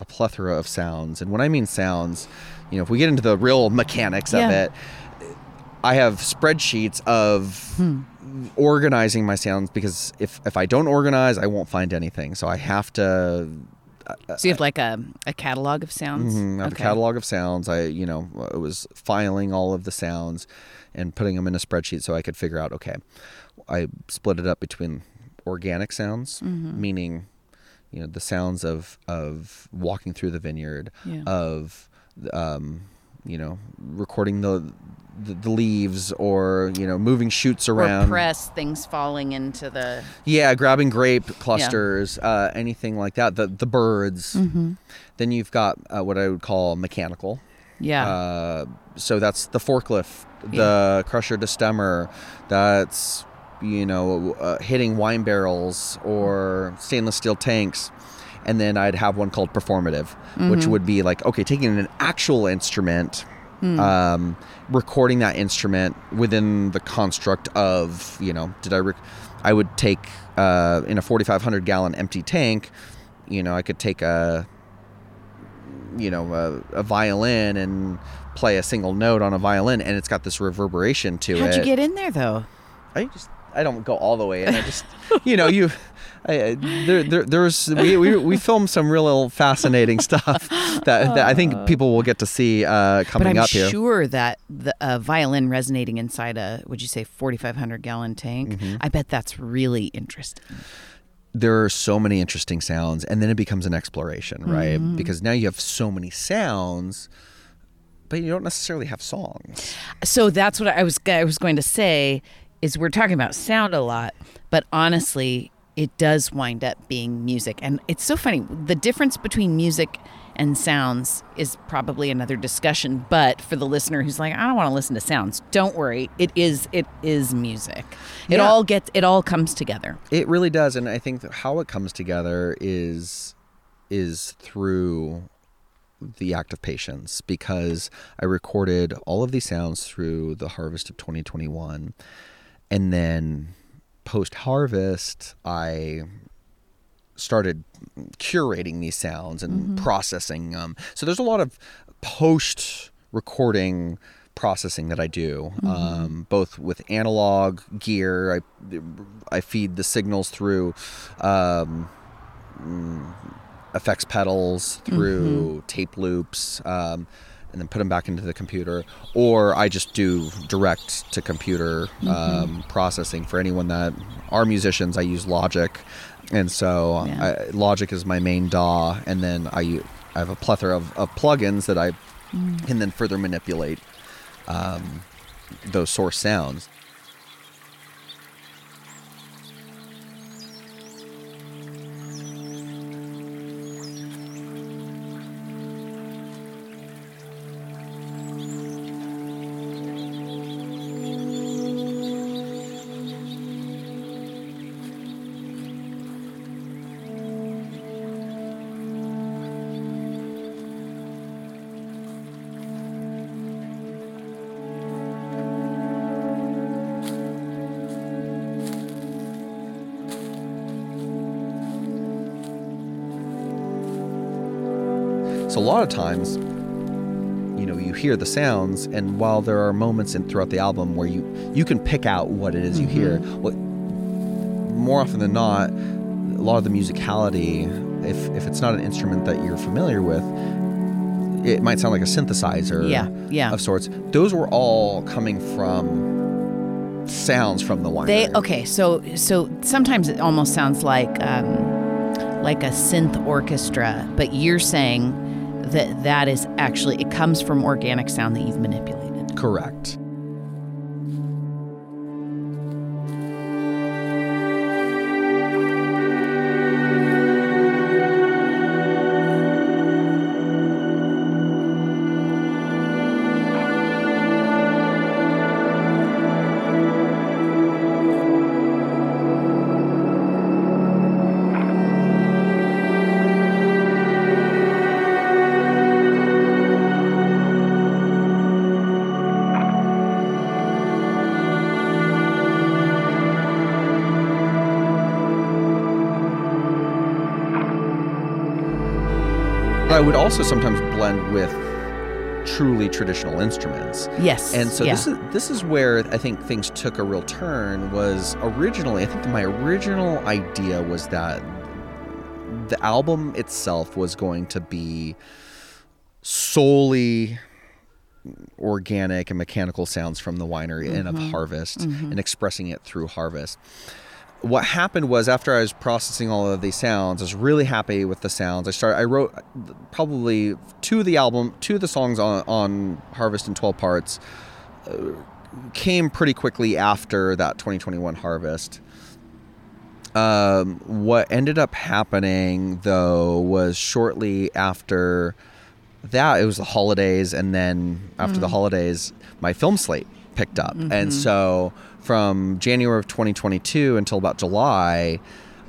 a plethora of sounds. And when I mean sounds, you know, if we get into the real mechanics of it, I have spreadsheets of organizing my sounds because if, if I don't organize, I won't find anything. So I have to So you have like a, a catalog of sounds. Mhm, I have a catalog of sounds. I, you know, I was filing all of the sounds and putting them in a spreadsheet so I could figure out. Okay, I split it up between organic sounds, Mm-hmm. meaning, you know, the sounds of of walking through the vineyard, Yeah. of, um, you know, recording the, the the leaves or you know moving shoots Or around. press things falling into the. Yeah, grabbing grape clusters, uh, anything like that. The the birds. Mm-hmm. Then you've got uh, what I would call mechanical. Yeah. Uh, so that's the forklift, the crusher destemmer. That's you know uh, hitting wine barrels or stainless steel tanks. And then I'd have one called performative, which would be like okay, taking an actual instrument, um, recording that instrument within the construct of you know did I rec- I would take uh, in a 4,500 gallon empty tank, you know I could take a you know a, a violin and play a single note on a violin and it's got this reverberation to it. How'd you get in there though? i just i don't go all the way in i just [LAUGHS] you know you I, there, there, there's we, we, we filmed some real fascinating stuff that, that I think people will get to see uh, But coming I'm up here. sure that the uh, violin resonating inside a, would you say, 4,500 gallon tank? Mm-hmm. I bet that's really interesting. There are so many interesting sounds, and then it becomes an exploration, right? Mm-hmm. Because now you have so many sounds, but you don't necessarily have songs. So that's what I was I was going to say is we're talking about sound a lot, but honestly, it does wind up being music. And it's so funny. The difference between music and sounds is probably another discussion, but for the listener who's like, I don't want to listen to sounds, don't worry. It is it is music. It Yeah. all gets it all comes together. It really does, and I think how it comes together is is through the act of patience because I recorded all of these sounds through the harvest of 2021 and then post harvest I started curating these sounds and processing them. So there's a lot of post recording processing that I do, um, both with analog gear. I I feed the signals through um, mm, effects pedals, through tape loops. Um, and then put them back into the computer, or I just do direct to computer um, processing. For anyone that are musicians, I use Logic, and so Yeah. I, Logic is my main DAW, and then I I have a plethora of, of plugins that I can then further manipulate um, those source sounds. So a lot of times, you know, you hear the sounds, and while there are moments in throughout the album where you you can pick out what it is you hear, what more often than not, a lot of the musicality, if if it's not an instrument that you're familiar with, it might sound like a synthesizer Yeah, yeah. of sorts. Those were all coming from sounds from the winery. They okay, so so sometimes it almost sounds like um, like a synth orchestra, but you're saying that that is actually it comes from organic sound that you've manipulated. Correct. Also sometimes blend with truly traditional instruments. Yes. And so yeah. this is this is where I think things took a real turn was originally I think my original idea was that the album itself was going to be solely organic and mechanical sounds from the winery and Mm-hmm. of harvest and expressing it through harvest what happened was after I was processing all of these sounds, I was really happy with the sounds. I started. I wrote probably two of the album, two of the songs on on Harvest in twelve parts. Uh, came pretty quickly after that 2021 harvest. Um, what ended up happening though was shortly after that it was the holidays, and then after the holidays, my film slate picked up, and mm-hmm. so from January of 2022 until about July,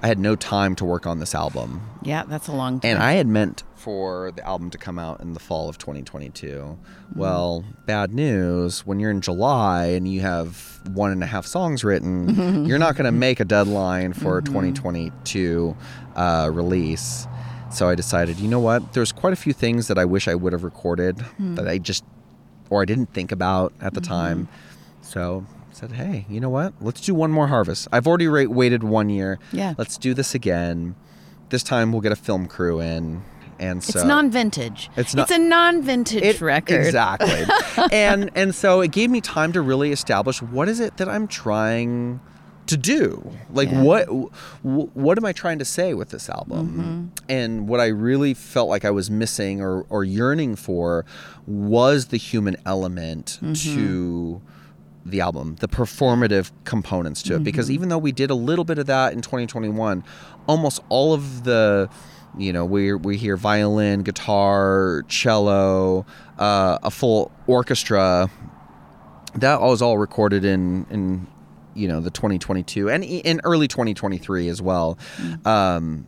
I had no time to work on this album. yeah, that's a long time. And I had meant for the album to come out in the fall of 2022. Mm-hmm. Well, bad news. When you're in July and you have one and a half songs written, [LAUGHS] you're not going to make a deadline for a mm-hmm. 2022 uh, release. So I decided, you know what? There's quite a few things that I wish I would have recorded hmm. that I just, or I didn't think about at the mm-hmm. time. So I said, hey, you know what? Let's do one more harvest. I've already ra- waited one year. Yeah. Let's do this again. This time we'll get a film crew in. And so it's non-vintage. It's not- It's a non-vintage it- record. Exactly. [LAUGHS] and and so it gave me time to really establish what is it that I'm trying to do? Like Yeah. what what am I trying to say with this album? Mm-hmm. And what I really felt like I was missing or or yearning for was the human element Mm-hmm. to the album, the performative components to it. Because Mm-hmm. even though we did a little bit of that in 2021, almost all of the, you know, we we hear violin, guitar, cello, uh, a full orchestra. That was all recorded in in you know the 2022 and in early 2023 as well. Um,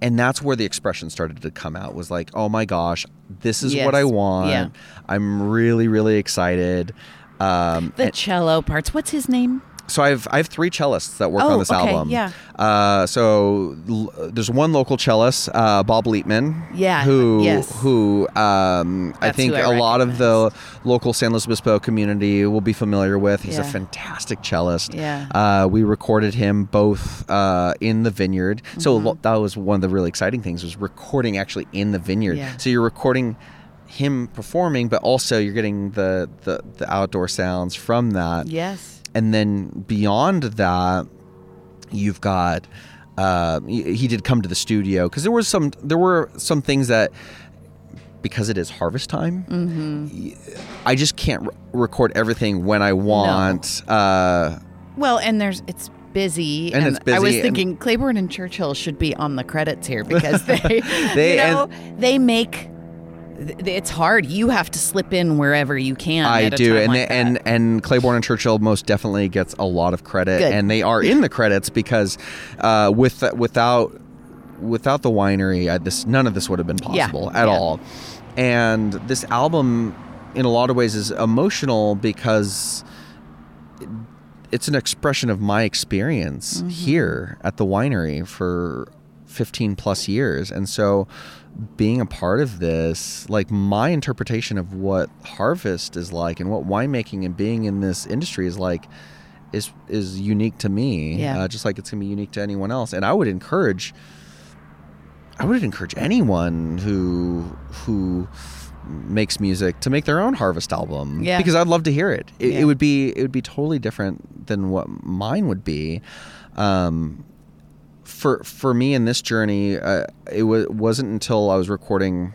and that's where the expression started to come out was like oh my gosh this is what i want Yeah. i'm really really excited um, The cello parts. What's his name? So I've I have three cellists that work Oh, on this okay, album. yeah. Uh, so l- there's one local cellist, uh, Bob Leitman. Yeah, Who yes. who um, I think who I a lot of the local San Luis Obispo community will be familiar with. He's a fantastic cellist. Yeah. Uh, we recorded him both uh, in the vineyard. So Mm-hmm. lo- that was one of the really exciting things was recording actually in the vineyard. Yeah. So you're recording him performing, but also you're getting the, the, the outdoor sounds from that Yes. And then beyond that you've got uh, he, did come to the studio because there was some there were some things that because it is harvest time Mm-hmm. i just can't re- record everything when i want uh, Well, and there's it's busy, And it's busy I was thinking Claiborne and Churchill should be on the credits here because [LAUGHS] they, They- you know, they make. It's hard. You have to slip in wherever you can. I do, and like they, and and Claiborne and Churchill most definitely gets a lot of credit, Good. and they are in the credits because uh, with without without the winery, I, this none of this would have been Yeah, possible at yeah. all. And this album, in a lot of ways, is emotional because it's an expression of my experience Mm-hmm. here at the winery for 15 plus years and so being a part of this, like my interpretation of what harvest is like and what winemaking and being in this industry is like, is is unique to me. Yeah. Uh, just like it's gonna be unique to anyone else. And I would encourage, I would encourage anyone who who makes music to make their own harvest album. Yeah. Because I'd love to hear it. It, Yeah. it would be it would be totally different than what mine would be. Um, for for me in this journey, uh, it wa- wasn't until I was recording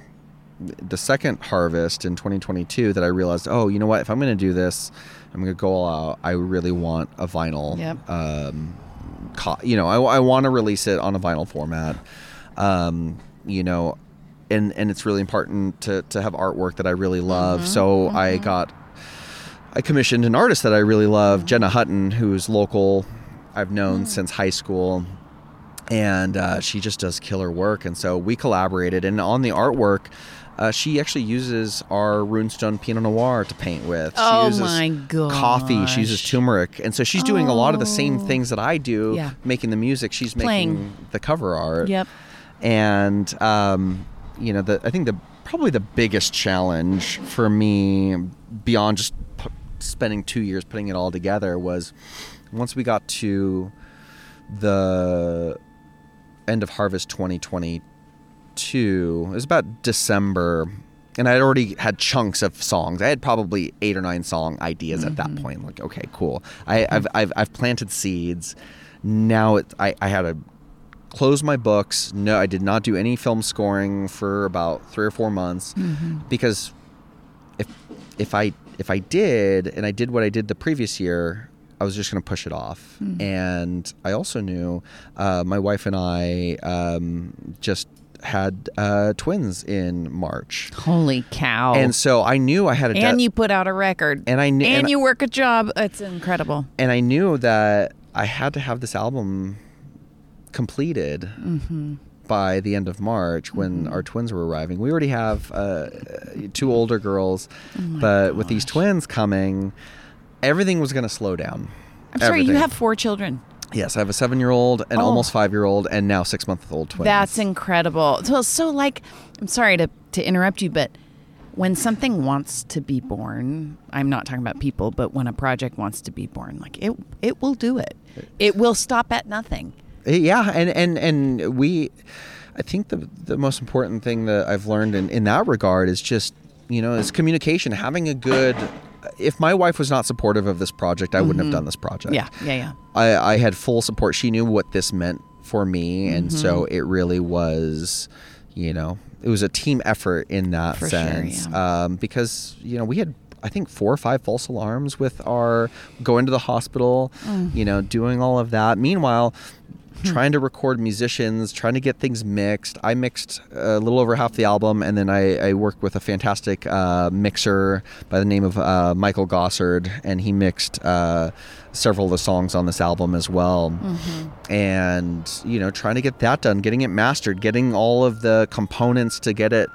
the second harvest in 2022 that I realized, oh, you know what? If I'm going to do this, I'm going to go all out. I really want a vinyl. Yep. Um, co- you know, I, I want to release it on a vinyl format. Um, you know, and and it's really important to to have artwork that I really love. so I got I commissioned an artist that I really love, Jenna Hutton, who's local. I've known since high school, and uh, she just does killer work. And so we collaborated, and on the artwork. Uh, she actually uses our runestone Pinot Noir to paint with. She Oh uses my Coffee. She uses turmeric, and so she's doing a lot of the same Oh. things that I do, Yeah. making the music. She's Playing. making the cover art Yep. and um, you know the I think the probably the biggest challenge for me beyond just p- spending two years putting it all together was once we got to the end of harvest 2022 it was about december and i'd already had chunks of songs. I had probably eight or nine song ideas at that mm-hmm. point like okay cool. I, mm-hmm. I've, I've, I've planted seeds. Now it, I, I had to close my books. No i did not do any film scoring for about three or four months mm-hmm. because if if I if I did and I did what I did the previous year, I was just going to push it off. And I also knew uh, my wife and I um, just had uh, twins in March, Holy cow. and so I knew I had a de- and you put out a record. and I knew and, and, you work a job. It's incredible. and I knew that I had to have this album completed Mm-hmm. by the end of March when our twins were arriving. We already have uh, two older girls, Oh but with these twins coming, everything was going to slow down. I'm sorry, you have four children. Yes, I have a seven-year-old, an Oh. almost five-year-old, and now six-month-old twins. That's incredible. So, so like, I'm sorry to, to interrupt you, but when something wants to be born, I'm not talking about people, but when a project wants to be born, like it, it will do it. It will stop at nothing. Eh, yeah, and and and we, I think the the most important thing that I've learned in in that regard is just you know is communication. Having a good. If my wife was not supportive of this project, I wouldn't have done this project. Mm-hmm. Yeah, yeah, yeah. I, I had full support. She knew what this meant for me, and so Mm-hmm. it really was, you know, it was a team effort in that For sure, sense. um, because you know we had. I think four or five false alarms with our going to the hospital, Mm. you know, doing all of that. Meanwhile. Trying to record musicians, trying to get things mixed. I mixed a little over half the album, and then I, I worked with a fantastic uh, mixer by the name of uh, Michael Gossard, and he mixed uh, several of the songs on this album as well. And you know, trying to get that done, getting it mastered, getting all of the components to get it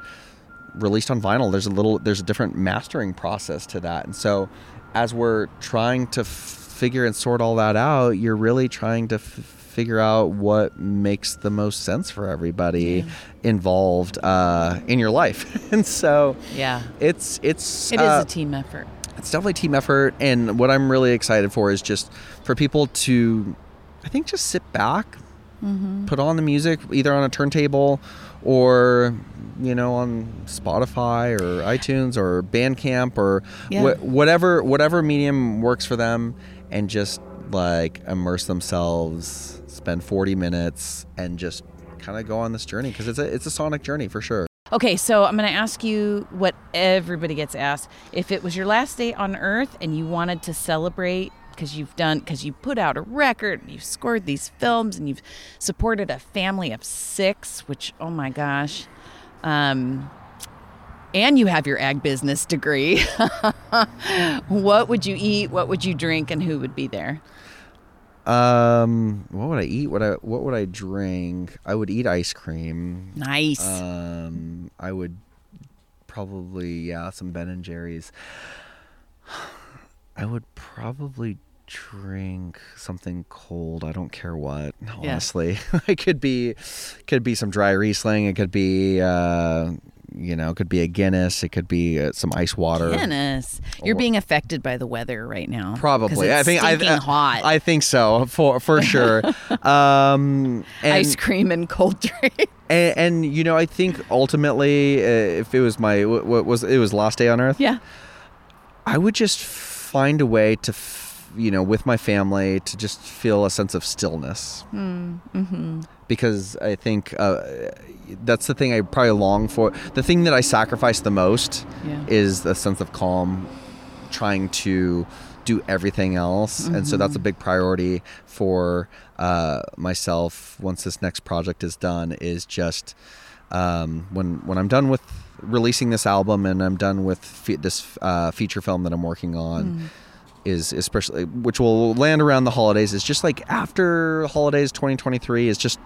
released on vinyl. There's a little, there's a different mastering process to that, and so as we're trying to f- figure and sort all that out, you're really trying to. F- figure out what makes the most sense for everybody involved uh, in your life [LAUGHS] and so Yeah. it's it's It is uh, a team effort. it's definitely a team effort and what i'm really excited for is just for people to i think just sit back Mm-hmm. put on the music either on a turntable or you know on spotify or itunes or bandcamp or Yeah. wh- whatever whatever medium works for them and just like immerse themselves spend 40 minutes and just kind of go on this journey because it's a it's a sonic journey for sure Okay, so I'm going to ask you what everybody gets asked. If it was your last day on Earth and you wanted to celebrate because you've done, because you put out a record, and you've scored these films, and you've supported a family of six, which, oh my gosh, um, and you have your ag business degree, [LAUGHS] what would you eat? What would you drink? And who would be there? Um what would i eat what i what would i drink i would eat ice cream Nice. Um, I would probably yeah some Ben and Jerry's. [SIGHS] I would probably drink something cold. I don't care what. Yeah. Honestly, [LAUGHS] it could be, could be some dry Riesling. It could be, uh, you know, it could be a Guinness. It could be uh, some ice water. Goodness, you're being affected by the weather right now. Probably, I think I, I, hot. I think so for for sure. [LAUGHS] um, and, Ice cream and cold drink. [LAUGHS] and and you know, I think ultimately, uh, if it was my what, was it was last day on Earth, yeah. I would just find a way to, f- you know, with my family to just feel a sense of stillness. Mm-hmm. Because I think uh, that's the thing I probably long for. The thing that I sacrifice the most Yeah. is the sense of calm, trying to do everything else. And so that's a big priority for uh, myself once this next project is done, is just um, when, when I'm done with releasing this album and I'm done with fe- this uh, feature film that I'm working on. Is especially which will land around the holidays is just like after holidays 2023 is just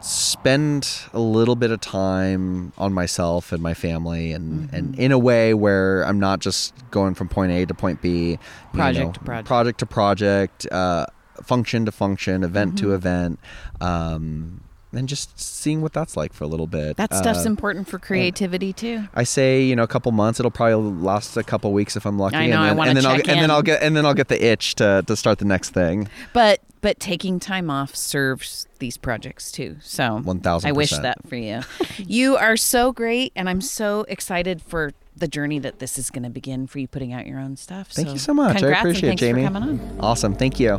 spend a little bit of time on myself and my family and, and in a way where I'm not just going from point A to point B you Project know, to project. project to project uh, function to function event Mm-hmm. to event um, and just seeing what that's like for a little bit That stuff's Uh, important for creativity too. I say you know a couple months it'll probably last a couple weeks if I'm lucky I know, I and then, and then I'll check get, and then. I'll get and then I'll get the itch to, to start the next thing But but taking time off serves these projects too. So 1000%. I wish that for you. [LAUGHS] you are so great, and I'm so excited for the journey that this is going to begin for you putting out your own stuff. Thank you so much. I appreciate it, Jamie. for coming on. awesome thank you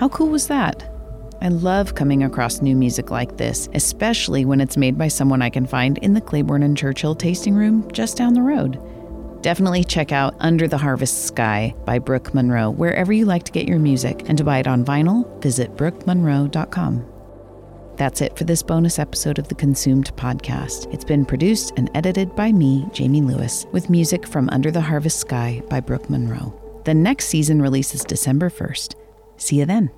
How cool was that? I love coming across new music like this, especially when it's made by someone I can find in the Claiborne and Churchill tasting room just down the road. Definitely check out Under the Harvest Sky by Brook Munro wherever you like to get your music, and to buy it on vinyl, visit brookmunro.com. That's it for this bonus episode of the Consumed podcast. It's been produced and edited by me, Jamie Lewis, with music from Under the Harvest Sky by Brook Munro. The next season releases December 1st. See you then.